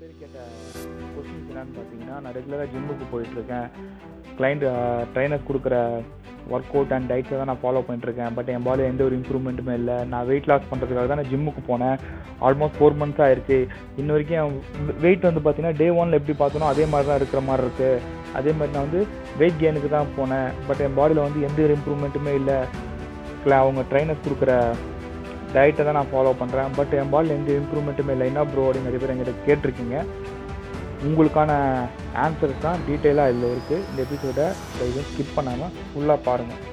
பேர் கேட்ட கொஸ்டின்ஸ் என்னன்னு பார்த்தீங்கன்னா நான் ரெகுலராக ஜிம்முக்கு போயிட்டுருக்கேன். கிளைண்ட் ட்ரைனர் கொடுக்குற ஒர்க் அவுட் அண்ட் டயட்ஸை தான் நான் ஃபாலோ பண்ணிட்டுருக்கேன். பட் என் பாடியில் எந்த ஒரு இம்ப்ரூவ்மெண்ட்டுமே இல்லை. நான் வெயிட் லாஸ் பண்ணுறதுக்காக தான் நான் ஜிம்முக்கு போனேன். ஆல்மோஸ்ட் ஃபோர் மந்த்ஸ் ஆயிடுச்சு இன்ன வரைக்கும் வெயிட் வந்து பார்த்தீங்கன்னா டே ஒனில் எப்படி பார்த்தனோ அதே மாதிரி தான் இருக்கிற மாதிரி இருக்குது அதே மாதிரி நான் வந்து வெயிட் கெயினுக்கு தான் போனேன். பட் என் பாடியில் வந்து எந்த ஒரு இம்ப்ரூவ்மெண்ட்டுமே இல்லை. இல்லை அவங்க ட்ரைனர்ஸ் கொடுக்குற டயட்டை தான் நான் ஃபாலோ பண்ணுறேன் பட் என் பால் எந்த இம்ப்ரூவ்மெண்ட்டுமே இல்லை. என்ன ப்ரோ அப்படின்னு நிறைய பேர் எங்கிட்ட கேட்டிருக்கீங்க. உங்களுக்கான ஆன்சர்ஸ் தான் டீட்டெயிலாக இதில் இருக்குது இந்த எபிசோடை இதை ஸ்கிப் பண்ணாமல் ஃபுல்லாக பாருங்கள்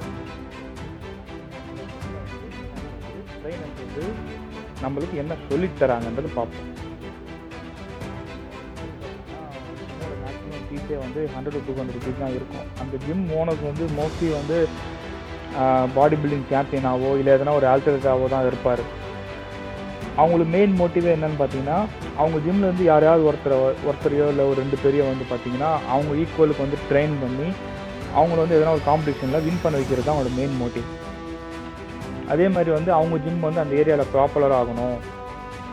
வந்து நம்மளுக்கு என்ன சொல்லித் தராங்கன்றது பார்ப்போம். மேக்ஸிமம் ஃபீஸே வந்து ஹண்ட்ரட் டூ ஹண்ட்ரட் ருபீஸ் தான் இருக்கும். அந்த ஜிம் ஓனர்ஸ் வந்து மோஸ்ட்லி வந்து பாடி பில்டிங் சாம்பியனாவோ இல்லை எதனா ஒரு ஆல்டர்னேட்டாவோ தான் இருப்பார். அவங்களுக்கு மெயின் மோட்டிவே என்னன்னு பார்த்தீங்கன்னா அவங்க ஜிம்மில் இருந்து யாரையாவது ஒருத்தரை ஒருத்தரையோ இல்லை ஒரு ரெண்டு பேரையோ வந்து பார்த்தீங்கன்னா அவங்க ஈக்குவலுக்கு வந்து ட்ரெயின் பண்ணி அவங்கள வந்து எதனா ஒரு காம்படிஷனில் வின் பண்ண வைக்கிறது தான் அவங்களோட மெயின் மோட்டிவ் அதே மாதிரி வந்து அவங்க ஜிம் வந்து அந்த ஏரியாவில் ப்ராப்புலராக ஆகணும்.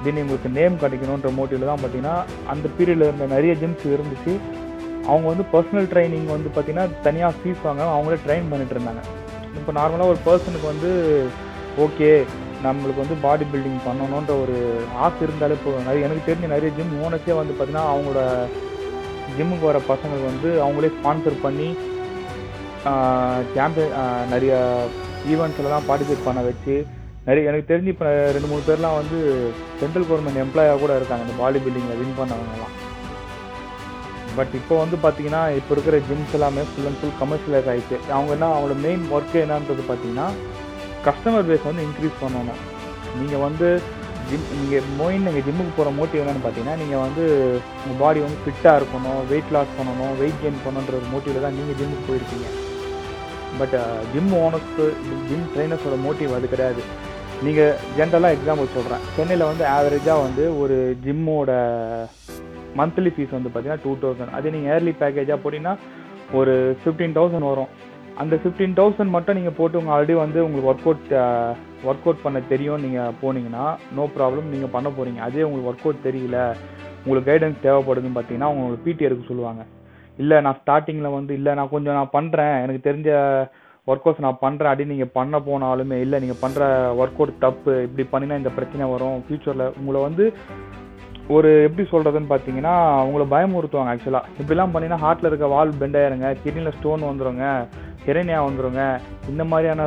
தென் இவங்களுக்கு நேம் கிடைக்கணுன்ற மோட்டிவில் தான் பார்த்தீங்கன்னா அந்த பீரியடில் இருந்த நிறைய ஜிம்ஸ் இருந்துச்சு. அவங்க வந்து பர்சனல் ட்ரைனிங் வந்து பார்த்தீங்கன்னா தனியாக ஃபீஸ் வாங்க அவங்களே ட்ரெயின் பண்ணிட்டு இருந்தாங்க. இப்போ நார்மலாக ஒரு பர்சனுக்கு வந்து ஓகே நம்மளுக்கு வந்து பாடி பில்டிங் பண்ணணுன்ற ஒரு ஆசை இருந்தாலே போதும். நிறைய எனக்கு தெரிஞ்ச நிறைய ஜிம் ஓனர்ஸே வந்து பார்த்தீங்கன்னா அவங்களோட ஜிம்முக்கு வர பசங்களுக்கு வந்து அவங்களே ஸ்பான்சர் பண்ணி சாம்பியன் நிறைய ஈவெண்ட்ஸ்லாம் பார்ட்டிசிபேட் பண்ண வச்சு நிறைய எனக்கு தெரிஞ்சு இப்போ ரெண்டு மூணு பேர்லாம் வந்து சென்ட்ரல் கவர்மெண்ட் எம்ப்ளாயாக கூட இருக்காங்க. இந்த பாடி பில்டிங்கில் வின் பண்ணவங்கலாம். பட் இப்போ வந்து பார்த்தீங்கன்னா இப்போ இருக்கிற ஜிம்ஸ் எல்லாமே ஃபுல் அண்ட் ஃபுல் கமர்ஷியலைஸ் ஆகிடுச்சு அவங்க என்ன அவங்களோட மெயின் ஒர்க்கு என்னன்றது பார்த்தீங்கன்னா கஸ்டமர் பேஸ் வந்து இன்க்ரீஸ் பண்ணணும். நீங்கள் வந்து ஜிம் நீங்கள் மோயின் நீங்கள் ஜிம்முக்கு போகிற மோட்டிவ் என்னென்னு பார்த்தீங்கன்னா நீங்கள் வந்து உங்கள் பாடி வந்து ஃபிட்டாக இருக்கணும் வெயிட் லாஸ் பண்ணணும் வெயிட் கெயின் பண்ணணுன்ற ஒரு மோட்டிவில் தான் நீங்கள் ஜிம்முக்கு போயிருக்கீங்க. பட் ஜிம் ஓனர்ஸ்க்கு ஜிம் ட்ரைனர்ஸோட மோட்டிவ் அது கிடையாது. நீங்கள் ஜென்ரலாக எக்ஸாம்பிள் சொல்கிறேன் சென்னையில் வந்து ஆவரேஜாக வந்து ஒரு ஜிம்மோட மந்த்லி ஃபீஸ் வந்து பார்த்தீங்கன்னா டூ தௌசண்ட் அதே நீங்கள் இயர்லி பேக்கேஜாக போட்டிங்கன்னா ஒரு ஃபிஃப்டீன் தௌசண்ட் வரும். அந்த ஃபிஃப்டீன் தௌசண்ட் மட்டும் நீங்கள் போட்டு உங்கள் ஆல்ரெடி வந்து உங்களுக்கு ஒர்க் அவுட் ஒர்க் அவுட் பண்ண தெரியும். நீங்கள் போனீங்கன்னா நோ ப்ராப்ளம் நீங்கள் பண்ண போகிறீங்க அதே உங்களுக்கு ஒர்க் அவுட் தெரியல உங்களுக்கு கைடன்ஸ் தேவைப்படுதுன்னு பார்த்தீங்கன்னா அவங்க உங்களுக்கு பிடி எடுக்க சொல்லுவாங்க. இல்லை நான் ஸ்டார்டிங்கில் வந்து இல்லை நான் கொஞ்சம் நான் பண்ணுறேன் எனக்கு தெரிஞ்ச ஒர்க் அவுட்ஸ் நான் பண்ணுறேன் அப்படின்னு நீங்கள் பண்ண போனாலுமே இல்லை நீங்கள் பண்ணுற ஒர்க் அவுட் தப்பு இப்படி பண்ணினா இந்த பிரச்சனை வரும். ஃப்யூச்சரில் உங்களை வந்து ஒரு எப்படி சொல்கிறதுன்னு பார்த்தீங்கன்னா அவங்கள பயமுறுத்துவாங்க ஆக்சுவலாக இப்படிலாம் பண்ணினா ஹார்ட்டில் இருக்க வால் பெண்ட் ஆயிருங்க கிட்னியில் ஸ்டோன் வந்துடுங்க ஹெரேனியா வந்துடுங்க இந்த மாதிரியான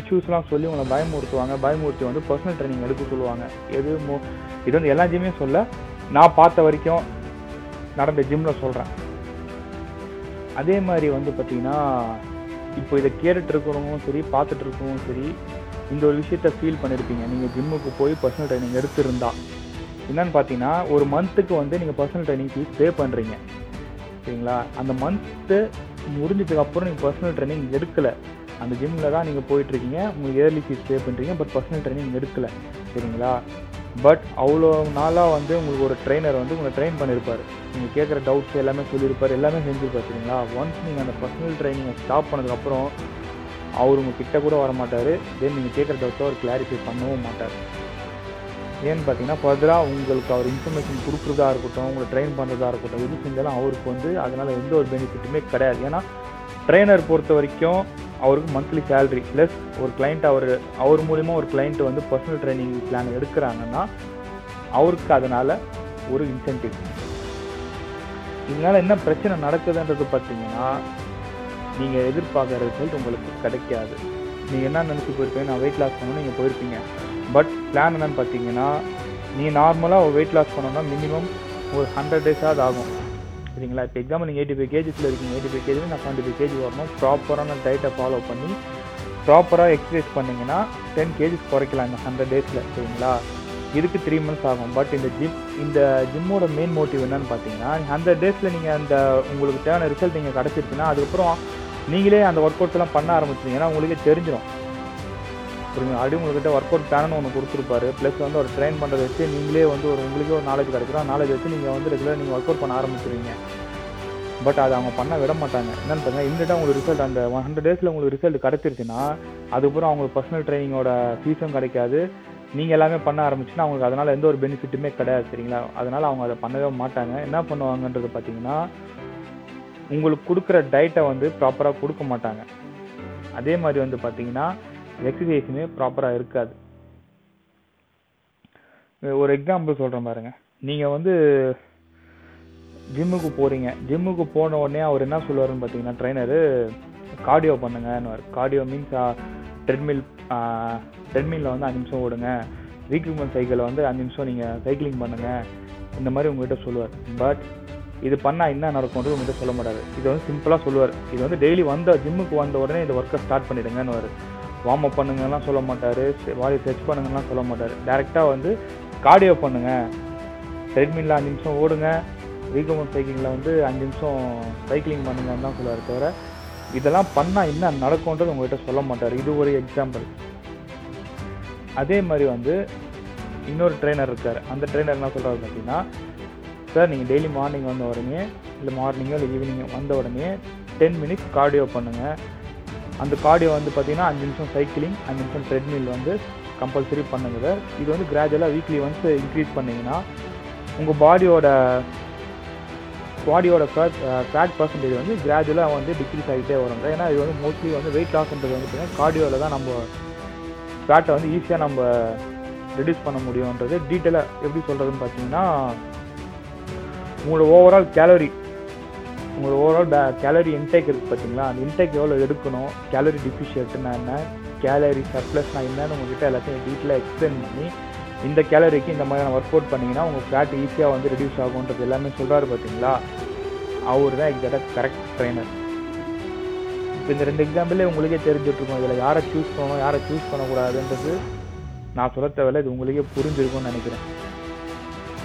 இஷ்யூஸ்லாம் சொல்லி உங்களை பயமுறுத்துவாங்க. பயமுறுத்தி வந்து பர்சனல் ட்ரைனிங் எடுக்க சொல்லுவாங்க. எது மோ இது வந்து எல்லா சொல்ல நான் பார்த்த வரைக்கும் நடந்த ஜிம்மில் சொல்கிறேன் அதே மாதிரி வந்து பார்த்தீங்கன்னா இப்போ இதை கேட்டுட்டு இருக்கிறவங்களும் சரி பார்த்துட்டு இருக்கவும் சரி இந்த ஒரு விஷயத்த ஃபீல் பண்ணியிருப்பீங்க நீங்கள் ஜிம்முக்கு போய் பர்சனல் ட்ரைனிங் எடுத்திருந்தா. என்னன்னு பார்த்தீங்கன்னா ஒரு மந்த்துக்கு வந்து நீங்கள் பர்சனல் ட்ரைனிங் ஃபீஸ் பே பண்ணுறீங்க சரிங்களா? அந்த மந்த்து முடிஞ்சதுக்கப்புறம் நீங்கள் பர்சனல் ட்ரைனிங் எடுக்கலை. அந்த ஜிம்மில் தான் நீங்கள் போயிட்டுருக்கீங்க உங்களுக்கு இயர்லி ஃபீஸ் பே பண்ணுறீங்க பட் பர்சனல் ட்ரைனிங் எடுக்கலை. சரிங்களா? பட் அவ்வளோ நாளாக வந்து உங்களுக்கு ஒரு ட்ரெயினர் வந்து உங்களை ட்ரெயின் பண்ணியிருப்பார் நீங்கள் கேட்குற டவுட்ஸ் எல்லாமே சொல்லியிருப்பார் எல்லாமே செஞ்சுருப்பார் சரிங்களா? ஒன்ஸ் நீங்கள் அந்த பர்சனல் ட்ரைனிங்கை ஸ்டாப் பண்ணதுக்கப்புறம் அவர் உங்கள் கிட்ட கூட வர மாட்டார் தென் நீங்கள் கேட்குற டவுட்டை அவர் கிளாரிஃபை பண்ணவும் மாட்டார். ஏன்னு பார்த்தீங்கன்னா ஃபர்தராக உங்களுக்கு அவர் இன்ஃபர்மேஷன் கொடுக்குறதா இருக்கட்டும் உங்களை ட்ரெயின் பண்ணுறதா இருக்கட்டும் எது செஞ்சாலும் அவருக்கு வந்து அதனால் எந்த ஒரு பெனிஃபிட்டுமே கிடையாது. ஏன்னா ட்ரெயினர் பொறுத்த வரைக்கும் அவருக்கு மந்த்லி சேலரி ப்ளஸ் ஒரு கிளைண்ட் அவர் அவர் மூலிமா ஒரு கிளைண்ட்டு வந்து பர்சனல் ட்ரைனிங் பிளான் எடுக்கிறாங்கன்னா அவருக்கு அதனால் ஒரு இன்சென்டிவ் இதனால் என்ன பிரச்சனை நடக்குதுன்றது பார்த்தீங்கன்னா நீங்கள் எதிர்பார்க்குற ரிசல்ட் உங்களுக்கு கிடைக்காது. நீங்கள் என்ன நினச்சி போயிருப்பீங்க? நான் வெயிட் லாஸ் பண்ணணும் நீங்கள் போயிருப்பீங்க. பட் பிளான் என்னன்னு பார்த்தீங்கன்னா நீ நார்மலாக ஒரு வெயிட் லாஸ் பண்ணோன்னா மினிமம் ஒரு ஹண்ட்ரட் டேஸாவது ஆகும். சரிங்களா? இப்போ எக்ஸாம்பிள் நீங்கள் எயிட்டி ஃபைவ் கேஜிஸில் இருக்கீங்க. எயிட்டி ஃபைவ் கேஜி நான் செவன்ட்டி ஃபைவ் கேஜி வரணும் ப்ராப்பரான டயட்டை ஃபாலோ பண்ணி ப்ராப்பராக எக்ஸசைஸ் பண்ணிங்கன்னா டென் கேஜிஸ் குறைக்கலாம் இந்த ஹண்ட்ரட் டேஸில் சரிங்களா? இதுக்கு த்ரீ மந்த்ஸ் ஆகும். பட் இந்த ஜிம் இந்த ஜிம்மோட மெயின் மோட்டிவ் என்னன்னு பார்த்தீங்கன்னா ஹண்ட்ரட் டேஸில் நீங்கள் அந்த உங்களுக்கு தேவையான ரிசல்ட் நீங்கள் கிடச்சிருச்சுன்னா அதுக்கப்புறம் நீங்களே அந்த ஒர்க் அவுட்ஸ் பண்ண ஆரம்பிச்சிங்கன்னா உங்களுக்கே தெரிஞ்சிடும் புரியுங்க அப்படி உங்கள்கிட்ட ஒர்க் அவுட் பிளான் ஒன்று கொடுத்துருப்பாரு. ப்ளஸ் வந்து ஒரு ட்ரெயின் பண்ணுறதை வச்சு நீங்களே வந்து ஒரு உங்களுக்கே ஒரு நாலேஜ் கிடைக்கிறோம் நாலேஜ் வச்சு நீங்கள் வந்து ரெகுலராக நீங்கள் ஒர்க் அவுட் பண்ண ஆரம்பிச்சிருவீங்க. பட் அதை அவங்க பண்ண விட மாட்டாங்க. என்னன்னு பார்த்தீங்கன்னா இமீடியட்டாக உங்களுக்கு ரிசல்ட் அந்த ஒன் ஹண்ட்ரட் டேஸில் உங்களுக்கு ரிசல்ட் கிடச்சிருச்சுன்னா அதுக்கப்புறம் அவங்களுக்கு பர்சனல் ட்ரைனிங்கோட ஃபீஸும் கிடைக்காது. நீங்கள் எல்லாமே பண்ண ஆரம்பிச்சுன்னா அவங்களுக்கு அதனால் எந்த ஒரு பெனிஃபிட்டுமே கிடையாது சரிங்களா? அதனால் அவங்க அதை பண்ணவே மாட்டாங்க. என்ன பண்ணுவாங்கன்றது பார்த்தீங்கன்னா உங்களுக்கு கொடுக்குற டயட்டை வந்து ப்ராப்பராக கொடுக்க மாட்டாங்க. அதே மாதிரி வந்து பார்த்தீங்கன்னா எக்ஸசைஸுமே ப்ராப்பராக இருக்காது. ஒரு எக்ஸாம்பிள் சொல்கிறேன் பாருங்க. நீங்கள் வந்து ஜிம்முக்கு போகிறீங்க ஜிம்முக்கு போன உடனே அவர் என்ன சொல்லுவாருன்னு பார்த்தீங்கன்னா ட்ரைனரு கார்டியோ பண்ணுங்கன்னு கார்டியோ மீன்ஸ் ட்ரெட்மில் ட்ரெட்மில்ல வந்து அஞ்சு நிமிஷம் ஓடுங்க. ரீக்ரூட்மெண்ட் சைக்கிளை வந்து அஞ்சு நிமிஷம் நீங்கள் சைக்கிளிங் பண்ணுங்கள் இந்த மாதிரி உங்கள்கிட்ட சொல்லுவார். பட் இது பண்ணால் என்ன நடக்கும்ன்றது உங்கள்கிட்ட சொல்ல மாட்டாரு. இது வந்து சிம்பிளாக சொல்லுவார். இது வந்து டெய்லி வந்த ஜிம்முக்கு வந்த உடனே இந்த ஒர்க்கை ஸ்டார்ட் பண்ணிடுங்கன்னு வரு வார்ம் அப் பண்ணுங்கலாம் சொல்ல மாட்டார் வாரி ஸ்ட்ரெச் பண்ணுங்கலாம் சொல்ல மாட்டார். டேரெக்டாக வந்து கார்டியோ பண்ணுங்க. ட்ரெட்மில்ல அஞ்சு நிமிஷம் ஓடுங்க. ரீகமெண்ட் சைக்கிளிங்கில் வந்து அஞ்சு நிமிஷம் சைக்கிளிங் பண்ணுங்கன்னு தான் சொல்லுவார் தவிர இதெல்லாம் பண்ணால் என்ன நடக்கும்ன்றது உங்கள்கிட்ட சொல்ல மாட்டார். இது ஒரு எக்ஸாம்பிள் அதே மாதிரி வந்து இன்னொரு ட்ரெயினர் இருக்கார். அந்த ட்ரெயினர் என்ன சொல்கிறாரு பார்த்தீங்கன்னா சார் நீங்கள் டெய்லி மார்னிங் வந்த உடனே இல்லை மார்னிங்கோ இல்லை ஈவினிங்கோ வந்த உடனே டென் மினிட்ஸ் கார்டியோ பண்ணுங்கள் அந்த கார்டியோ வந்து பார்த்தீங்கன்னா அஞ்சு நிமிஷம் சைக்கிளிங் அஞ்சு நிமிஷம் ட்ரெட்மில் வந்து கம்பல்சரி பண்ணுங்க இது வந்து கிராஜுவலாக வீக்லி ஒன்ஸ் இன்க்ரீஸ் பண்ணிங்கன்னா உங்கள் பாடியோட பாடியோட ஃபேட் ஃபேட் பர்சன்டேஜ் வந்து கிராஜுவலாக வந்து டிக்ரீஸ் ஆகிட்டே வரும் ஏன்னா இது வந்து மோஸ்ட்லி வந்து வெயிட் லாஸ்ன்றது வந்து பார்த்தீங்கன்னா கார்டியோவில் தான் நம்ம ஃபேட்டை வந்து ஈஸியாக நம்ம ரெடியூஸ் பண்ண முடியுன்றது டீட்டெயிலாக எப்படி சொல்கிறதுன்னு பார்த்தீங்கன்னா உங்களோட ஓவரால் கேலரி உங்களோட ஓவரால் கேலரி இன்டேக் இருக்குது பார்த்தீங்களா அந்த இன்டேக் எவ்வளோ எடுக்கணும்? கேலரி டிஃபிஷியன்ட்னா என்ன? கேலரி சர்ப்ளஸ்னா என்னன்னு உங்ககிட்ட எல்லாத்தையும் டீட்டெயிலாக எக்ஸ்பிளைன் பண்ணி இந்த கேலரிக்கு இந்த மாதிரியான ஒர்க் அவுட் பண்ணிங்கன்னா உங்கள் ஃபேட் ஈஸியாக வந்து ரிடியூஸ் ஆகுன்றது எல்லாமே சொல்கிறாரு பார்த்தீங்களா அவர் தான் எக்ஸாக்டாக கரெக்ட் ட்ரைனர் இப்போ இந்த ரெண்டு எக்ஸாம்பிளே உங்களுக்கே தெரிஞ்சிட்ருக்கோம் இதில் யாரை சூஸ் பண்ணணும் யாரை சூஸ் பண்ணக்கூடாதுன்றது நான் சொல்ல தேவையில்ல. இது உங்களுக்கே புரிஞ்சிருக்கும்னு நினைக்கிறேன்.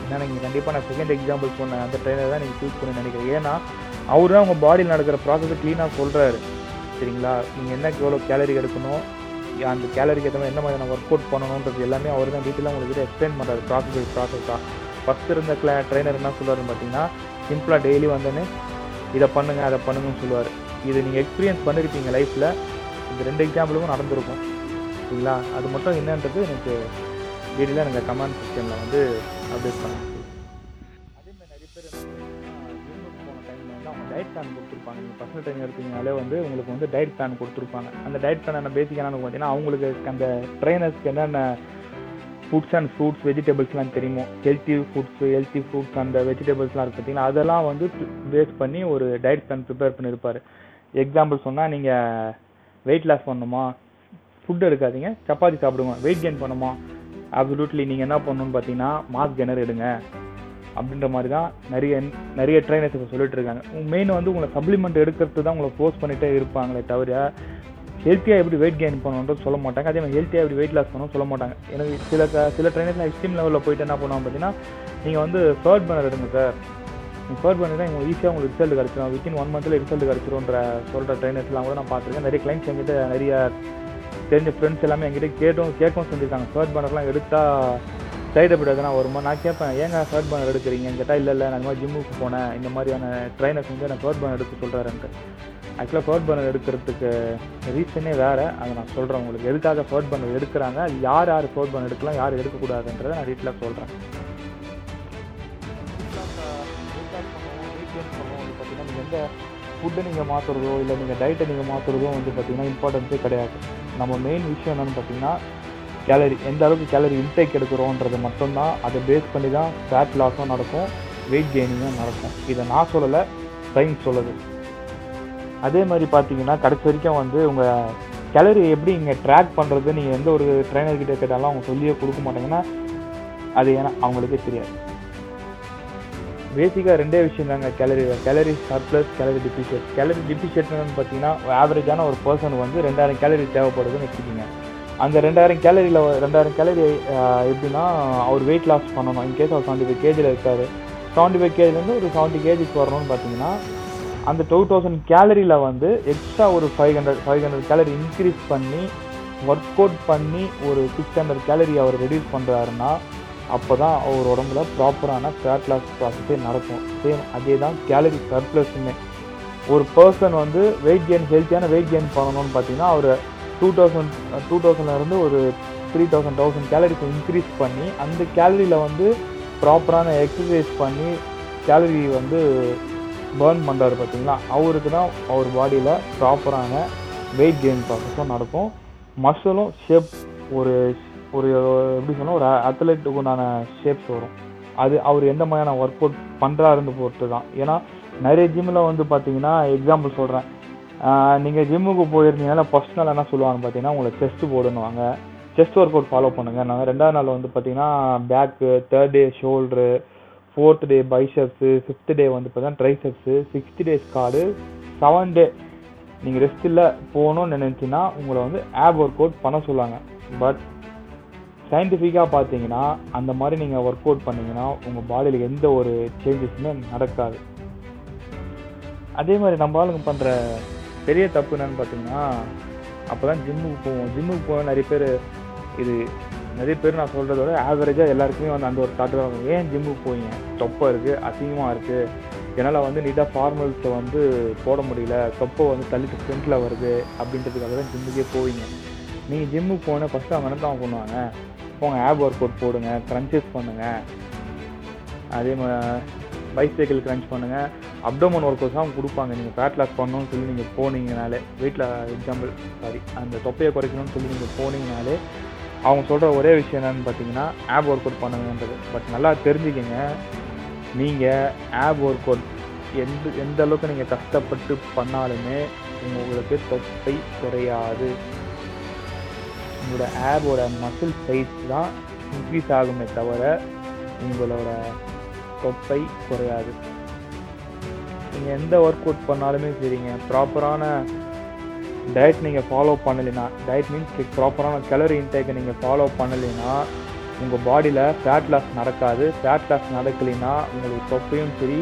ஏன்னா நீங்கள் கண்டிப்பாக நான் செகண்ட் எக்ஸாம்பிள் சொன்னேன். அந்த ட்ரைனர் தான் நீங்கள் சூஸ் பண்ணி நினைக்கிறேன். ஏன்னா அவர் தான் உங்கள் பாடியில் நடக்கிற ப்ராசஸை க்ளீனாக சொல்கிறாரு சரிங்களா? நீங்கள் என்ன எவ்வளோ கேலரி எடுக்கணும்? அந்த கேலரிக்கு ஏற்ற மாதிரி என்ன மாதிரியான ஒர்க் அவுட் பண்ணணுன்றது எல்லாமே அவர் தான் டீட்டெயிலாக உங்களுக்கு எக்ஸ்பிளைன் பண்ணுறாரு ப்ராசஸ் ப்ராசஸாக ஃபஸ்ட் இருந்த கிளா ட்ரைனர் என்ன சொல்லுவாருன்னு பார்த்தீங்கன்னா சிம்பிளாக டெய்லி வந்தோன்னே இதை பண்ணுங்க அதை பண்ணுங்கன்னு சொல்லுவார். இது நீங்கள் எக்ஸ்பீரியன்ஸ் பண்ணியிருப்பீங்க லைஃப்பில் இந்த ரெண்டு எக்ஸாம்பிளும் நடந்திருக்கும். சரிங்களா? அது மட்டும் என்னன்றது எனக்கு டீட்டெயிலாக எனக்கு கமெண்ட் செக்ஷனில் வந்து அப்டேட் பண்ணுங்கள் பிளான் கொடுத்துருப்பாங்க. நீங்கள் பர்சனல் ட்ரைனிங் எடுத்தீங்கனாலே வந்து உங்களுக்கு வந்து டயட் பிளான் கொடுத்துருப்பாங்க. அந்த டயட் பிளான் என்ன பேசிக் என்னன்னு பார்த்தீங்கன்னா அவங்களுக்கு அந்த ட்ரைனர்ஸ்க்கு என்னென்ன ஃபுட்ஸ் அண்ட் ஃப்ரூட்ஸ் வெஜிடபிள்ஸ்லாம் தெரியுமோ? ஹெல்த்தி ஃபுட்ஸ் ஹெல்த்தி ஃப்ரூட்ஸ் அந்த வெஜிடபிள்ஸ்லாம் இருக்குது அதெல்லாம் வந்து பேஸ் பண்ணி ஒரு டயட் பிளான் ப்ரிப்பேர் பண்ணியிருப்பார் எக்ஸாம்பிள் சொன்னால் நீங்கள் வெயிட் லாஸ் பண்ணணுமா ஃபுட் எடுக்காதீங்க சப்பாத்தி சாப்பிடுங்க. வெயிட் கெயின் பண்ணுமா? அப்சல்யூட்லி நீங்கள் என்ன பண்ணணும்னு பார்த்தீங்கன்னா மாஸ் கெனர் எடுங்க. அப்படின்ற மாதிரி தான் நிறைய நிறைய ட்ரைனர்ஸ் இப்போ சொல்லிட்டு இருக்காங்க மெயின் வந்து உங்களை சப்ளிமெண்ட் எடுக்கிறது தான் உங்களை ஃபோர்ஸ் பண்ணிகிட்டே இருப்பாங்களே தவிர ஹெல்த்தியாக எப்படி வெயிட் கெயின் பண்ணணுன்றது சொல்ல மாட்டாங்க. அதே மாதிரி ஹெல்த்தியாக எப்படி வெயிட் லாஸ் பண்ணணும் சொல்ல மாட்டாங்க. எனக்கு சில க- சில ட்ரைனர்ஸ் எக்ஸ்ட்ரீம் லெவலில் போயிட்டு என்ன பண்ணுவாங்க பார்த்தீங்கன்னா நீங்கள் வந்து ஃபர்ட் பேனர் எடுங்க சார் நீங்கள் ஃபர்ட் பேனர் தான் உங்களுக்கு ஈஸியாக உங்களுக்கு ரிசல்ட் கிடச்சிடும் வித்தின் ஒன் மந்த்தில் ரிசல்ட் கிடச்சிரும்ன்ற சொல்கிற ட்ரைனர்ஸ்லாம் கூட நான் பார்த்துருக்கேன். நிறைய கிளைண்ட்ஸ் எங்கிட்ட நிறைய தெரிஞ்ச ஃப்ரெண்ட்ஸ் எல்லாமே என்கிட்ட கேட்டும் கேட்கவும் செஞ்சுருக்காங்க. ஃபர்ட் பண்ணர்லாம் எடுத்தால் சைடு எஃபெக்ட் எதனா வருமா? நான் கேட்பேன் ஏங்க தேர்ட் பேனர் எடுக்கிறீங்கன்னு கேட்டால் இல்லை இல்லை நான் இந்த மாதிரி ஜிம்முக்கு போனேன். இந்த மாதிரியான ட்ரைனர்ஸ் வந்து நான் தேர்ட் பேனர் எடுக்க சொல்கிறாருன்ட்டு ஆக்சுவலாக தேர்ட் பேனர் எடுக்கிறதுக்கு ரீசனே வேறு. அதை நான் சொல்கிறேன் உங்களுக்கு. எதுக்காக ஃபர்ட் பேனர் எடுக்கிறாங்க? யார் யார் தேர்ட் பேனர் எடுக்கலாம் யார் எடுக்கக்கூடாதுன்றதை நான் டீட்டெயிலாக சொல்கிறேன் பார்த்தீங்கன்னா நீங்கள் எந்த ஃபுட்டை நீங்கள் மாற்றுறதோ இல்லை நீங்கள் டயட்டை நீங்கள் மாற்றுறதோ வந்து பார்த்தீங்கன்னா இம்பார்ட்டன்ஸே கிடையாது. நம்ம மெயின் விஷயம் என்னென்னு பார்த்தீங்கன்னா கேலரி எந்த அளவுக்கு கேலரி இன்டேக் எடுக்கிறோன்றது மட்டும்தான் அதை பேஸ் பண்ணி தான் ஃபேட் லாஸும் நடக்கும் வெயிட் கெயினிங்கும் நடக்கும். இதை நான் சொல்லலை சயின்ஸ் சொல்லுது. அதே மாதிரி பார்த்தீங்கன்னா கடைசி வரைக்கும் வந்து உங்கள் கேலரி எப்படி இங்கே ட்ராக் பண்ணுறது நீங்கள் எந்த ஒரு ட்ரைனர்கிட்ட கேட்டாலும் அவங்க சொல்லியே கொடுக்க மாட்டாங்கன்னா அது ஏன்னா அவங்களுக்கே தெரியாது. பேசிக்காக ரெண்டே விஷயம் தாங்க calorie calorie surplus calorie deficit calorie டிபிஷியட்னு பார்த்தீங்கன்னா ஆவரேஜான ஒரு பர்சனுக்கு வந்து ரெண்டாயிரம் கேலரி தேவைப்படுதுன்னு வச்சுக்கோங்க. அந்த ரெண்டாயிரம் கேலரியில் ரெண்டாயிரம் கேலரி எப்படின்னா அவர் வெயிட் லாஸ் பண்ணணும். இன்கேஸ் அவர் செவன்ட்டி ஃபைவ் கேஜியில் இருக்கார். செவன்ட்டி ஃபைவ் கேஜிலேருந்து ஒரு செவன்ட்டி கேஜிக்கு வரணும்னு பார்த்தீங்கன்னா அந்த டூ தௌசண்ட் கேலரியில் வந்து எக்ஸ்ட்ரா ஒரு five hundred five hundred calorie increase பண்ணி ஒர்க் அவுட் பண்ணி ஒரு சிக்ஸ் ஹண்ட்ரட் கேலரி அவர் ரெடியூஸ் பண்ணுறாருன்னா அப்போ தான் அவர் உடம்புல ப்ராப்பரான ஃபேட் லாஸ் ப்ராசஸே நடக்கும். சேம் அதே தான் கேலரி சர்ப்ளஸுமே ஒரு பர்சன் வந்து வெயிட் கெயின் ஹெல்த்தியான வெயிட் கெயின் பண்ணணும்னு பார்த்தீங்கன்னா அவர் டூ தௌசண்ட் டூ தௌசண்ட்லேருந்து ஒரு three thousand thousand calories increase பண்ணி அந்த கேலரியில் வந்து ப்ராப்பரான எக்ஸசைஸ் பண்ணி கேலரி வந்து பேர்ன் பண்ணுறாரு பார்த்தீங்களா அவருக்கு தான் அவர் பாடியில் ப்ராப்பரான வெயிட் கெயின் ப்ராசஸும் நடக்கும். மசிலும் ஷேப் ஒரு ஒரு எப்படி சொன்னால் ஒரு அத்லெட்டுக்கு உண்டான ஷேப்ஸ் வரும். அது அவர் எந்த மாதிரியான ஒர்க் அவுட் பண்ணுறாருன்னு பொறுத்து தான் ஏன்னா நிறைய ஜிம்மில் வந்து பார்த்தீங்கன்னா எக்ஸாம்பிள் சொல்கிறேன் நீங்கள் ஜிம்முக்கு போயிருந்தீங்கன்னா ஃபர்ஸ்ட் நாள் என்ன சொல்லுவாங்க பார்த்தீங்கன்னா உங்களை செஸ்ட் போடுன்னுவாங்க செஸ்ட் ஒர்க் அவுட் ஃபாலோ பண்ணுங்க. நாங்கள் ரெண்டாவது நாள் வந்து பார்த்தீங்கன்னா back third day shoulder fourth day biceps fifth day வந்து பார்த்தீங்கன்னா triceps sixth day squat seven day நீங்கள் ரெஸ்ட்டில் போகணும்னு நினச்சின்னா உங்களை வந்து ஆப் ஒர்க் அவுட் பண்ண சொல்லுவாங்க. பட் சயின்டிஃபிக்காக பார்த்தீங்கன்னா அந்த மாதிரி நீங்கள் ஒர்க் அவுட் பண்ணிங்கன்னா உங்கள் பாடியில் எந்த ஒரு சேஞ்சஸுமே நடக்காது. அதே மாதிரி நம்ம ஆளுங்க பண்ணுற பெரிய தப்பு என்னன்னு பார்த்தீங்கன்னா அப்போ தான் ஜிம்முக்கு போவோம். ஜிம்முக்கு போக நிறைய பேர் இது நிறைய பேர் நான் சொல்கிறத விட ஆவரேஜாக எல்லாருக்குமே வந்து அந்த ஒரு தாட்டு தான் ஏன் ஜிம்முக்கு போவீங்க தொப்பை இருக்குது அசிங்கமாக இருக்குது என்னால் வந்து நீட்டாக ஃபார்மல்ஸை வந்து போட முடியல. தொப்பை வந்து தள்ளிட்டு ஃப்ரண்ட்டில் வருது. அப்படின்றதுக்காக தான் ஜிம்முக்கே போவீங்க. நீங்கள் ஜிம்முக்கு போனால் ஃபஸ்ட்டு அவங்க என்ன தான் பண்ணுவாங்க? போங்க ஆப் ஒர்க் அவுட் போடுங்க க்ரன்ச்சஸ் பண்ணுங்கள் அதே மாதிரி பைசைக்கிள் கிரன்ச் பண்ணுங்கள் அப்டோமன் ஒர்க் அவுட்ஸ் அவங்க கொடுப்பாங்க. நீங்கள் ஃபேட் லாஸ் பண்ணணும்னு சொல்லி நீங்கள் போனீங்கனாலே வெயிட்டில் எக்ஸாம்பிள் சாரி அந்த தொப்பையை குறைக்கணும்னு சொல்லி நீங்கள் போனீங்கனாலே அவங்க சொல்கிற ஒரே விஷயம் என்னன்னு பார்த்தீங்கன்னா ஆப் ஒர்க் அவுட் பண்ணுங்கன்றது. பட் நல்லா தெரிஞ்சுக்கங்க நீங்கள் ஆப் ஒர்க் அவுட் எந்த எந்த அளவுக்கு நீங்கள் கஷ்டப்பட்டு பண்ணாலுமே உங்களுக்கு தொப்பை குறையாது. உங்களோட ஆபோட மசில் சைஸ் தான் இன்க்ரீஸ் ஆகுமே தவிர உங்களோட தொப்பை குறையாது. நீங்கள் எந்த ஒர்க் அவுட் பண்ணாலுமே சரிங்க. ப்ராப்பரான டயட் நீங்கள் ஃபாலோ பண்ணலைன்னா டயட் மீன்ஸ் ப்ராப்பரான கலரி இன்டேக்கை நீங்கள் ஃபாலோ பண்ணலைன்னா உங்கள் பாடியில் ஃபேட் லாஸ் நடக்காது. ஃபேட் லாஸ் நடக்கலைன்னா உங்களுக்கு தொப்பையும் சரி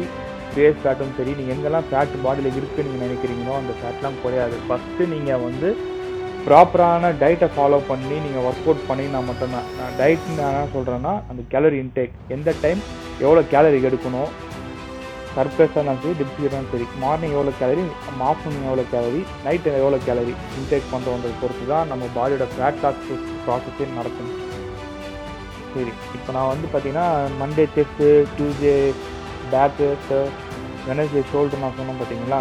ஃபேஸ் ஃபேட்டும் சரி. நீங்கள் எங்கெல்லாம் ஃபேட் பாடியில் இருக்குன்னு நீங்கள் நினைக்கிறீங்களோ அந்த ஃபேட்லாம் குறையாது. ஃபஸ்ட்டு நீங்கள் வந்து ப்ராப்பரான டயட்டை ஃபாலோ பண்ணி நீங்கள் ஒர்க் அவுட் பண்ணினா மட்டும்தான் நான் டயட் நான் என்ன சொல்கிறேன்னா அந்த கேலரி இன்டேக் எந்த டைம் எவ்வளோ கேலரி எடுக்கணும் சர்ப்ரைஸாக சரி டிப்ஸியாக சரி மார்னிங் எவ்வளோ கேலரி ஆஃப்டர்நூன் எவ்வளோ கேலரி நைட்டு எவ்வளோ கேலரி இன்டேக் பண்ணுறோன்றதை பொறுத்து தான் நம்ம பாடியோட ஃபேட் லாஸ் ப்ராசஸே நடக்கும். சரி இப்போ நான் வந்து பார்த்தீங்கன்னா Monday chest Tuesday back Wednesday shoulder நான் சொன்னேன் பார்த்தீங்களா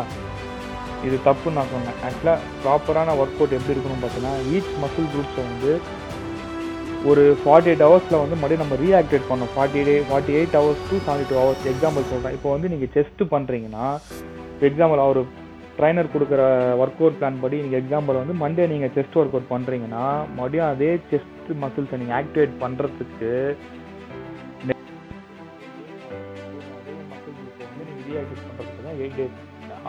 இது தப்புன்னு நான் சொன்னேன். ஆக்சுவலாக ப்ராப்பரான ஒர்க் அவுட் எப்படி இருக்கணும்னு பார்த்தீங்கன்னா ஈச் மசில் குரூப்ஸை வந்து ஒரு ஃபார்ட்டி எயிட் ஹவர்ஸில் வந்து மறுபடியும் நம்ம ரீஆக்டிவேட் பண்ணோம் forty day forty eight hours to seventy two hours example சொல்கிறேன் இப்போ வந்து நீங்கள் செஸ்ட் பண்ணுறீங்கன்னா எக்ஸாம்பிள் அவர் ட்ரைனர் கொடுக்குற ஒர்க் அவுட் பிளான் படி நீங்கள் எக்ஸாம்பிள் வந்து மண்டே நீங்கள் செஸ்ட் ஒர்க் அவுட் பண்ணுறீங்கன்னா மறுபடியும் அதே செஸ்ட் மசில்ஸை நீங்கள் ஆக்டிவேட் பண்ணுறதுக்கு ரீஆக்டிவேட் பண்ணுறதுக்கு தான் eight days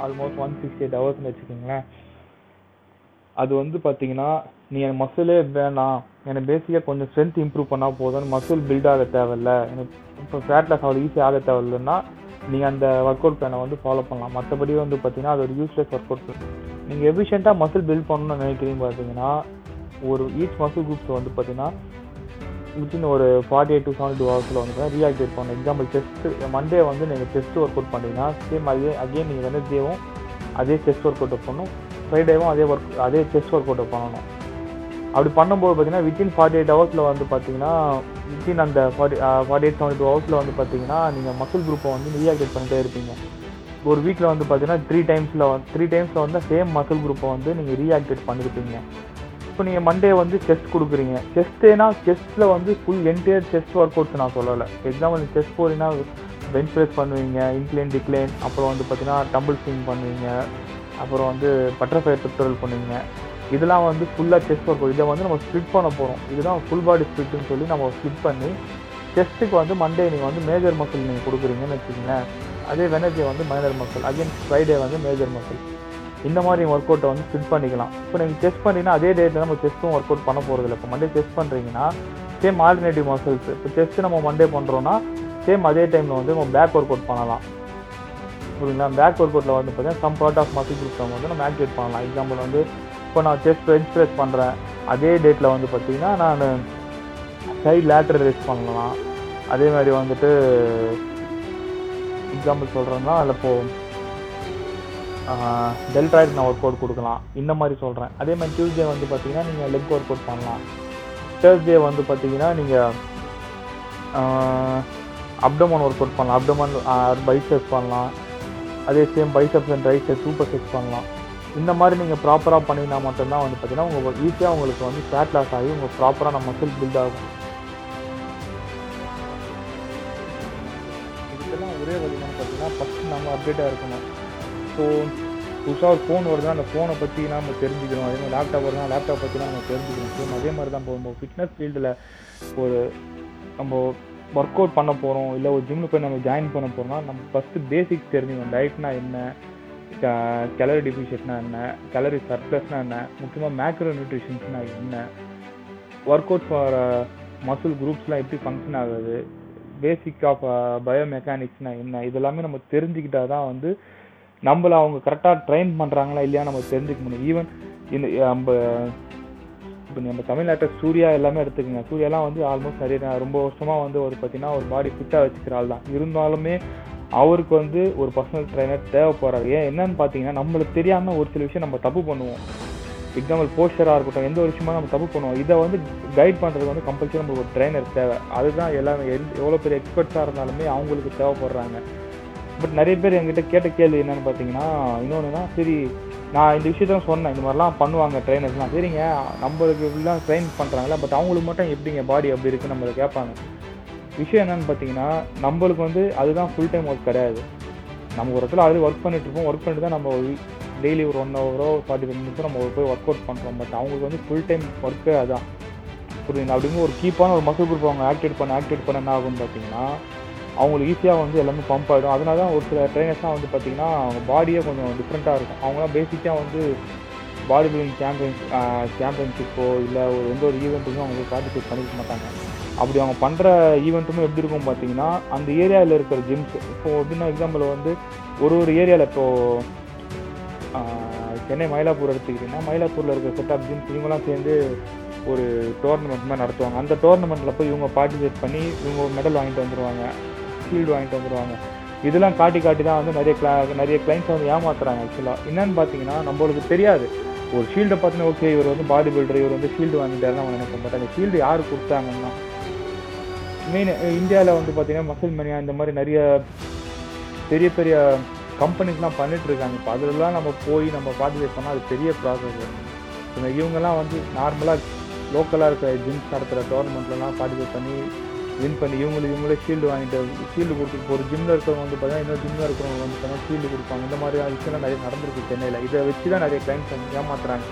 almost one sixty eight ஹவர்ஸ்னு வச்சுக்கோங்களேன். அது வந்து பார்த்தீங்கன்னா நீ எனக்கு மசிலே வேணாம். எனக்கு பேசிக்காக கொஞ்சம் ஸ்ட்ரென்த் இம்ப்ரூவ் பண்ணால் போதும் மசில் பில்ட் ஆக தேவையில்ல. எனக்கு இப்போ ஃபேட் லாஸ் அவ்வளோ ஈஸியாக ஆக தேவையில்லைன்னா நீங்கள் அந்த ஒர்க் அவுட் பிளானை வந்து ஃபாலோ பண்ணலாம். மற்றபடி வந்து பார்த்தீங்கன்னா அது ஒரு யூஸ்லெஸ் ஒர்க் அவுட் நீங்கள் எஃபிஷியண்ட்டாக மசில் பில்ட் பண்ணணும்னு நினைக்கிறீங்க பார்த்தீங்கன்னா ஒரு ஈச் மசில் குரூப்ஸ் வந்து பார்த்தீங்கன்னா வித்தின் ஒரு forty eight to seventy two ஹவர்ஸில் வந்து ரீஆக்டிவேட் பண்ணணும். எக்ஸாம்பிள் செஸ்ட்டு மண்டே வந்து நீங்கள் செஸ்ட் ஒர்க் அவுட் பண்ணிங்கன்னா சேம் அதே அகெயின் நீங்கள் வெனஸ்டேவும் அதே செஸ்ட் ஒர்க் அவுட் பண்ணணும். ஃப்ரைடேவும் அதே ஒர்க் அதே செஸ்ட் ஒர்க் அவுட் பண்ணணும். அப்படி பண்ணும்போது பார்த்தீங்கன்னா வித்தின் ஃபார்ட்டி எயிட் ஹவர்ஸில் வந்து பார்த்தீங்கன்னா வித்தின் அந்த forty forty eight seventy two ஹவர்ஸில் வந்து பார்த்தீங்கன்னா நீங்கள் மசில் குரூப்பை வந்து ரீஆக்டிவேட் பண்ணிட்டே இருப்பீங்க. ஒரு வீக்கில் வந்து பார்த்தீங்கன்னா த்ரீ டைம்ஸில் வந்து த்ரீ டைம்ஸில் வந்து சேம் மசில் குரூப்பை வந்து நீங்கள் ரீஆக்டிவேட் பண்ணியிருப்பீங்க இப்போ நீங்கள் மண்டே வந்து செஸ்ட் கொடுக்குறீங்க. செஸ்ட்டேனா செஸ்ட்டில் வந்து full entire chest work outs நான் சொல்லலை. எக்ஸாம்பிள் நீங்கள் செஸ்ட் போகிறீங்கன்னா பெஞ்ச் ப்ரெஸ் பண்ணுவீங்க இன்க்ளைன் டிக்ளைன் அப்புறம் வந்து பார்த்தீங்கன்னா டம்பிள் ஸ்விங் பண்ணுவீங்க அப்புறம் வந்து பட்டர்ஃப்ளை டுட்டோரியல் பண்ணுவீங்க. இதெல்லாம் வந்து ஃபுல்லாக செஸ்ட் ஒர்க் இதை வந்து நம்ம ஸ்ப்ளிட் பண்ண போகிறோம் இதுதான் ஃபுல் பாடி ஸ்ப்ளிட்னு சொல்லி நம்ம ஸ்ப்ளிட் பண்ணி செஸ்ட்டுக்கு வந்து மண்டே நீங்கள் வந்து மேஜர் மசில் நீங்கள் கொடுக்குறீங்கன்னு வச்சுக்கோங்களேன். அதே வெனஸ்டே வந்து மைனர் மசில் அகைன் ஃப்ரைடே வந்து மேஜர் மசில் இந்த மாதிரி ஒர்க் அவுட்டை வந்து ஃபிட் பண்ணிக்கலாம். இப்போ நீங்கள் செஸ்ட் பண்ணிங்கன்னா அதே டேட்டில் நம்ம செஸ்ட்டும் ஒர்க் அவுட் பண்ண போகிறது இல்லை இப்போ மண்டே செஸ்ட் பண்ணுறீங்கன்னா சேம் ஆல்டர்னேட்டிவ் மசில்ஸ் இப்போ செஸ்ட் நம்ம மண்டே பண்ணுறோன்னா சேம் அதே டைமில் வந்து நம்ம பேக் ஒர்க் அவுட் பண்ணலாம். புரியுங்களா பேக் ஒர்க் அவுட்டில் வந்து பார்த்தீங்கன்னா some part of muscle group வந்து நம்ம ஆக்டிவேட் பண்ணலாம். எக்ஸாம்பிள் வந்து இப்போ நான் செஸ்ட் பெஞ்ச் ப்ரெஸ் பண்ணுறேன் அதே டேட்டில் வந்து பார்த்தீங்கன்னா நான் சைட் லேட்டர் ரேஸ் பண்ணலாம். அதே மாதிரி வந்துட்டு எக்ஸாம்பிள் சொல்கிறேன்னா அதில் இப்போது டெல்ட்ராய்டு நான் ஒர்க் அவுட் கொடுக்கலாம். இந்த மாதிரி சொல்கிறேன் அதே மாதிரி டியூஸ்டே வந்து பார்த்தீங்கன்னா நீங்கள் லெக் ஒர்க் அவுட் பண்ணலாம். தேர்ஸ்டே வந்து பார்த்தீங்கன்னா நீங்கள் அப்டமன் ஒர்க் அவுட் பண்ணலாம். அப்டமன் பைசெப்ஸ் பண்ணலாம். அதே same biceps and triceps super sets பண்ணலாம். இந்த மாதிரி நீங்கள் ப்ராப்பராக பண்ணினா மட்டும்தான் வந்து பார்த்தீங்கன்னா உங்கள் ஈஸியாக உங்களுக்கு வந்து ஃபேட் லாஸ் ஆகி உங்கள் ப்ராப்பராக நம்ம மசில் பில்ட் ஆகும். இதுக்கெல்லாம் ஒரே வழி என்னன்னு பார்த்தீங்கன்னா ஃபஸ்ட்டு நம்ம அப்டேட்டாக இருக்கணும். ஸோ புதுசாக ஒரு ஃபோன் வருதுன்னா அந்த ஃபோனை பற்றி நம்ம தெரிஞ்சுக்கணும். அதே மாதிரி லேப்டாப் வருதுன்னா லேப்டாப் பற்றிலாம் நம்ம தெரிஞ்சுக்கிறோம் சேம் அதே மாதிரி தான் இப்போ நம்ம ஃபிட்னஸ் ஃபீல்டில் ஒரு நம்ம ஒர்க் அவுட் பண்ண போகிறோம் இல்லை ஒரு ஜிம்மில் போய் நம்ம ஜாயின் பண்ண போகிறோம்னா நம்ம ஃபஸ்ட்டு பேசிக்ஸ் தெரிஞ்சுக்கணும். டயட்னா என்ன? கேலரி டிஃபிஷியட்னா என்ன? கேலரி சர்ப்ளஸ்னா என்ன? முக்கியமாக மேக்ரோ நியூட்ரிஷன்ஸ்னா என்ன? ஒர்க் அவுட் ஃபார் மசில் குரூப்ஸ்லாம் எப்படி ஃபங்க்ஷன் ஆகுது? பேசிக் ஆஃப் பயோமெக்கானிக்ஸ்னா என்ன? இதெல்லாமே நம்ம தெரிஞ்சுக்கிட்டா தான் வந்து நம்மள அவங்க கரெக்டாக ட்ரெயின் பண்ணுறாங்களா இல்லையா நம்ம தெரிஞ்சுக்க முடியும். ஈவன் இந்த நம்ம இப்போ நம்ம தமிழ்நாட்டில் சூர்யா எல்லாமே எடுத்துக்கோங்க. சூர்யாலாம் வந்து ஆல்மோஸ்ட் நிறைய ரொம்ப வருஷமாக வந்து ஒரு பார்த்தீங்கன்னா ஒரு பாடி ஃபிட்டாக வச்சுக்கிற ஆள் தான். இருந்தாலுமே அவருக்கு வந்து ஒரு பர்சனல் ட்ரைனர் தேவைப்படுறாரு. ஏன் என்னன்னு பார்த்தீங்கன்னா நம்மளுக்கு தெரியாமல் ஒரு சில விஷயம் நம்ம தப்பு பண்ணுவோம். எக்ஸாம்பிள் போஸ்டராக இருக்கட்டும் எந்த ஒரு விஷயமா நம்ம தப்பு பண்ணுவோம். இதை வந்து கைட் பண்ணுறது வந்து கம்பல்சரி நம்மளுக்கு ஒரு ட்ரைனர் தேவை. அதுதான் எல்லாமே எவ்வளோ பெரிய எக்ஸ்பர்ட்ஸாக இருந்தாலுமே அவங்களுக்கு தேவைப்படுறாங்க. பட் நிறைய பேர் என்கிட்ட கேட்ட கேள்வி என்னன்னு பார்த்தீங்கன்னா இன்னொன்றுனா சரி நான் இந்த விஷயத்தான் சொன்னேன். இந்த மாதிரிலாம் பண்ணுவாங்க ட்ரைனர்ஸ்லாம் சரிங்க நம்மளுக்கு இப்படிலாம் ட்ரெயின் பண்ணுறாங்களா பட் அவங்களுக்கு மட்டும் எப்படிங்க பாடி அப்படி இருக்குன்னு நம்மளை கேட்பாங்க. விஷயம் என்னன்னு பார்த்தீங்கன்னா நம்மளுக்கு வந்து அதுதான் ஃபுல் டைம் ஒர்க் கிடையாது. நம்ம ஒரு இடத்துல ஆல்ரெடி ஒர்க் பண்ணிட்டு இருப்போம். ஒர்க் பண்ணிட்டு தான் நம்ம டெய்லி ஒரு ஒன் ஹவரோ ஃபார்ட்டி ஃபைவ் மினிட்ஸோ நம்ம போய் ஒர்க் அவுட் பண்ணுறோம் பட் அவங்களுக்கு வந்து ஃபுல் டைம் ஒர்க்கு அதுதான் புரியுதுங்க அப்படிங்கிற ஒரு கீப்பான ஒரு மசில் குரூப் அவங்க ஆக்டிவேட் பண்ண ஆக்டிவேட் பண்ண என்ன ஆகும்னு பார்த்தீங்கன்னா அவங்களுக்கு ஈஸியாக வந்து எல்லாமே பம்ப் ஆகிடும் அதனால தான் ஒரு சில ட்ரைனர்ஸ்லாம் வந்து பார்த்திங்கன்னா அவங்க பாடியே கொஞ்சம் டிஃப்ரெண்ட்டாக இருக்கும். அவங்களாம் பேசிக்காக வந்து பாடி பில்டிங் சாம்பியன்ஸ் சாம்பியன்ஷிப்போ இல்லை ஒரு எந்த ஒரு ஈவெண்ட்டுமே அவங்க பார்ட்டிசிபேட் பண்ணிக்க மாட்டாங்க. அப்படி அவங்க பண்ணுற ஈவெண்ட்டுமே எப்படி இருக்கும் பார்த்தீங்கன்னா அந்த ஏரியாவில் இருக்கிற ஜிம்ஸ் இப்போ எப்படின்னா எக்ஸாம்பிள் வந்து ஒரு ஒரு ஏரியாவில் இப்போது சென்னை மயிலாப்பூர் எடுத்துக்கிட்டிங்கன்னா மயிலாப்பூரில் இருக்கிற செட் ஆஃப் ஜிம்ஸ் இவங்கெல்லாம் சேர்ந்து ஒரு டோர்னமெண்ட் மாதிரி நடத்துவாங்க. அந்த டோர்னமெண்ட்டில் போய் இவங்க பார்ட்டிசிபேட் பண்ணி இவங்க மெடல் வாங்கிட்டு வந்துடுவாங்க ஃபீல்டு வாங்கிட்டு வந்துடுவாங்க இதெல்லாம் காட்டி காட்டி தான் வந்து நிறைய கிளா நிறைய கிளைண்ட்ஸ் வந்து ஏமாத்துறாங்க ஆக்சுவலாக என்னன்னு பார்த்தீங்கன்னா நம்மளுக்கு தெரியாது. ஒரு ஷீல்டை பார்த்தீங்கன்னா ஓகே இவர் வந்து பாடி பில்டர் இவர் வந்து ஷீல்டு வாங்கிட்டாருன்னு அவங்க நினைக்க மாட்டாங்க அந்த ஷீல்டு யார் கொடுத்தாங்கன்னா மெயின் இந்தியாவில் வந்து பார்த்தீங்கன்னா மசில் மணியா இந்த மாதிரி நிறைய பெரிய பெரிய கம்பெனிஸ்லாம் பண்ணிட்டு இருக்காங்க. இப்போ அதிலலாம் நம்ம போய் நம்ம பார்ட்டிசிபேட் பண்ணால் அது பெரிய ப்ராசஸ் இவங்கெல்லாம் வந்து நார்மலாக லோக்கலாக இருக்கிற ஜிம்ஸ் நடத்துகிற டோர்னமெண்ட்லலாம் பார்ட்டிசிபேட் பண்ணி வின் பண்ணி இவங்களுக்கு இவங்களே ஷீல்டு வாங்கிட்டு ஷீல்டு கொடுத்து ஒரு ஜிம்மில் இருக்கிறவங்க வந்து பார்த்தீங்கன்னா இன்னொரு ஜிம்மில் இருக்கிறவங்க வந்து பார்த்தீங்கன்னா ஷீல்டு கொடுப்பாங்க. இந்த மாதிரி விஷயம்லாம் நிறைய நடந்திருக்கு சென்னையில். இதை வச்சு தான் நிறைய கிளைண்ட்ஸ் வந்து ஏமாத்துறாங்க.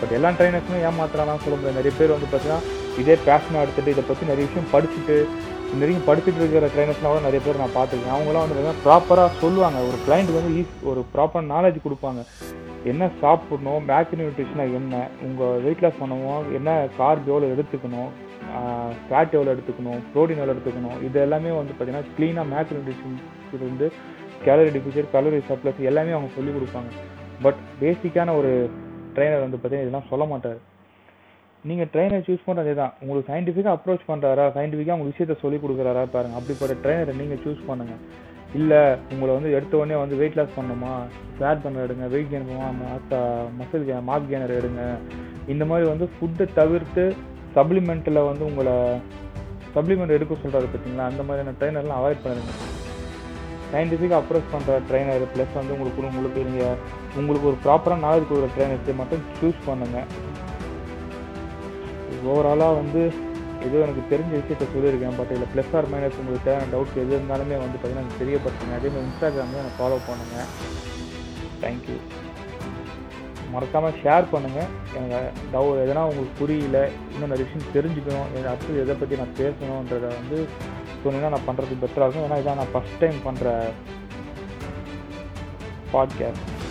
பட் எல்லா ட்ரைனர்ஸுமே ஏமாத்துறாங்கன்னு சொல்ல முடியாது. நிறைய பேர் வந்து பார்த்தீங்கன்னா இதே பேஷனாக எடுத்துகிட்டு இதை பற்றி நிறைய விஷயம் படிச்சுட்டு இந்த வரைக்கும் படிச்சுட்டு இருக்கிற ட்ரைனர்ஸ்லாம் கூட நிறைய பேர் நான் பார்த்துருக்கேன். அவங்களாம் வந்து பார்த்தீங்கன்னா ப்ராப்பராக சொல்லுவாங்க. ஒரு கிளைண்ட் வந்து ஈஸ் ஒரு ப்ராப்பர் நாலேஜ் கொடுப்பாங்க. என்ன சாப்பிடணும் மேக்ரோ நியூட்ரிஷனாக என்ன உங்கள் வெயிட் லாஸ் பண்ணவும் என்ன கார்பியோவில் எடுத்துக்கணும் ஃபேட் எவ்வளோ எடுத்துக்கணும் ப்ரோட்டீன் எவ்வளோ எடுத்துக்கணும் இது எல்லாமே வந்து பார்த்தீங்கன்னா க்ளீனாக மேக்ரோ நியூட்ரிஷன் இருந்து கேலரி டிஃபிஷியர் கலோரி சப்ளஸ் எல்லாமே அவங்க சொல்லிக் கொடுப்பாங்க. பட் பேசிக்கான ஒரு ட்ரைனர் வந்து பார்த்தீங்கன்னா இதெல்லாம் சொல்ல மாட்டார். நீங்கள் ட்ரைனர் சூஸ் பண்ணுறது தான் உங்களுக்கு சயின்டிஃபிக்காக அப்ரோச் பண்ணுறாரா சயின்டிஃபிக்காக உங்களுக்கு விஷயத்த சொல்லிக் கொடுக்குறாரா பாருங்கள் அப்படிப்பட்ட ட்ரைனரை நீங்கள் சூஸ் பண்ணுங்கள் இல்லை உங்களை வந்து எடுத்த உடனே வந்து வெயிட் லாஸ் பண்ணணுமா ஃபேட் பண்ண எடுங்க வெயிட் கெயின் பண்ணுமா மசில் கே மார்க் கெய்னர் எடுங்க. இந்த மாதிரி வந்து ஃபுட்டை தவிர்த்து சப்ளிமெண்ட்டில் வந்து உங்களை சப்ளிமெண்ட் எடுக்க சொல்கிறாரு பார்த்தீங்களா அந்த மாதிரியான ட்ரைனர்லாம் அவாய்ட் பண்ணுங்க சயின்டிஃபிக்காக அப்ரோச் பண்ணுற ட்ரைனர் ப்ளஸ் வந்து உங்களுக்கு உங்களுக்கு நீங்கள் உங்களுக்கு ஒரு ப்ராப்பராக நாலேஜ் கொடுக்குற ட்ரைனர்ஸை மட்டும் சூஸ் பண்ணுங்கள் ஓவராலாக வந்து ஏதோ எனக்கு தெரிஞ்ச விஷயத்த சொல்லியிருக்கேன் பட் இதில் ப்ளஸ் ஆர் மைனஸ் உங்களுக்கு தேவையான டவுட்ஸ் எது இருந்தாலுமே வந்து பார்த்தீங்கன்னா எனக்கு தெரியப்படுத்துங்க. அதேமாதிரி இன்ஸ்டாகிராமில் எனக்கு ஃபாலோ பண்ணுங்கள் தேங்க்யூ மறக்காமல் ஷேர் பண்ணுங்கள் எனக்கு டவு எதனா உங்களுக்கு புரியல இன்னும் நிறைய விஷயம் தெரிஞ்சுக்கணும் அடுத்தது எதை பற்றி நான் பேசணுன்றதை வந்து சொன்னீங்கன்னா நான் பண்ணுறது பெட்டராக இருக்கும். ஏன்னா இதான் நான் ஃபஸ்ட் டைம் பண்ணுற பாட்காஸ்ட்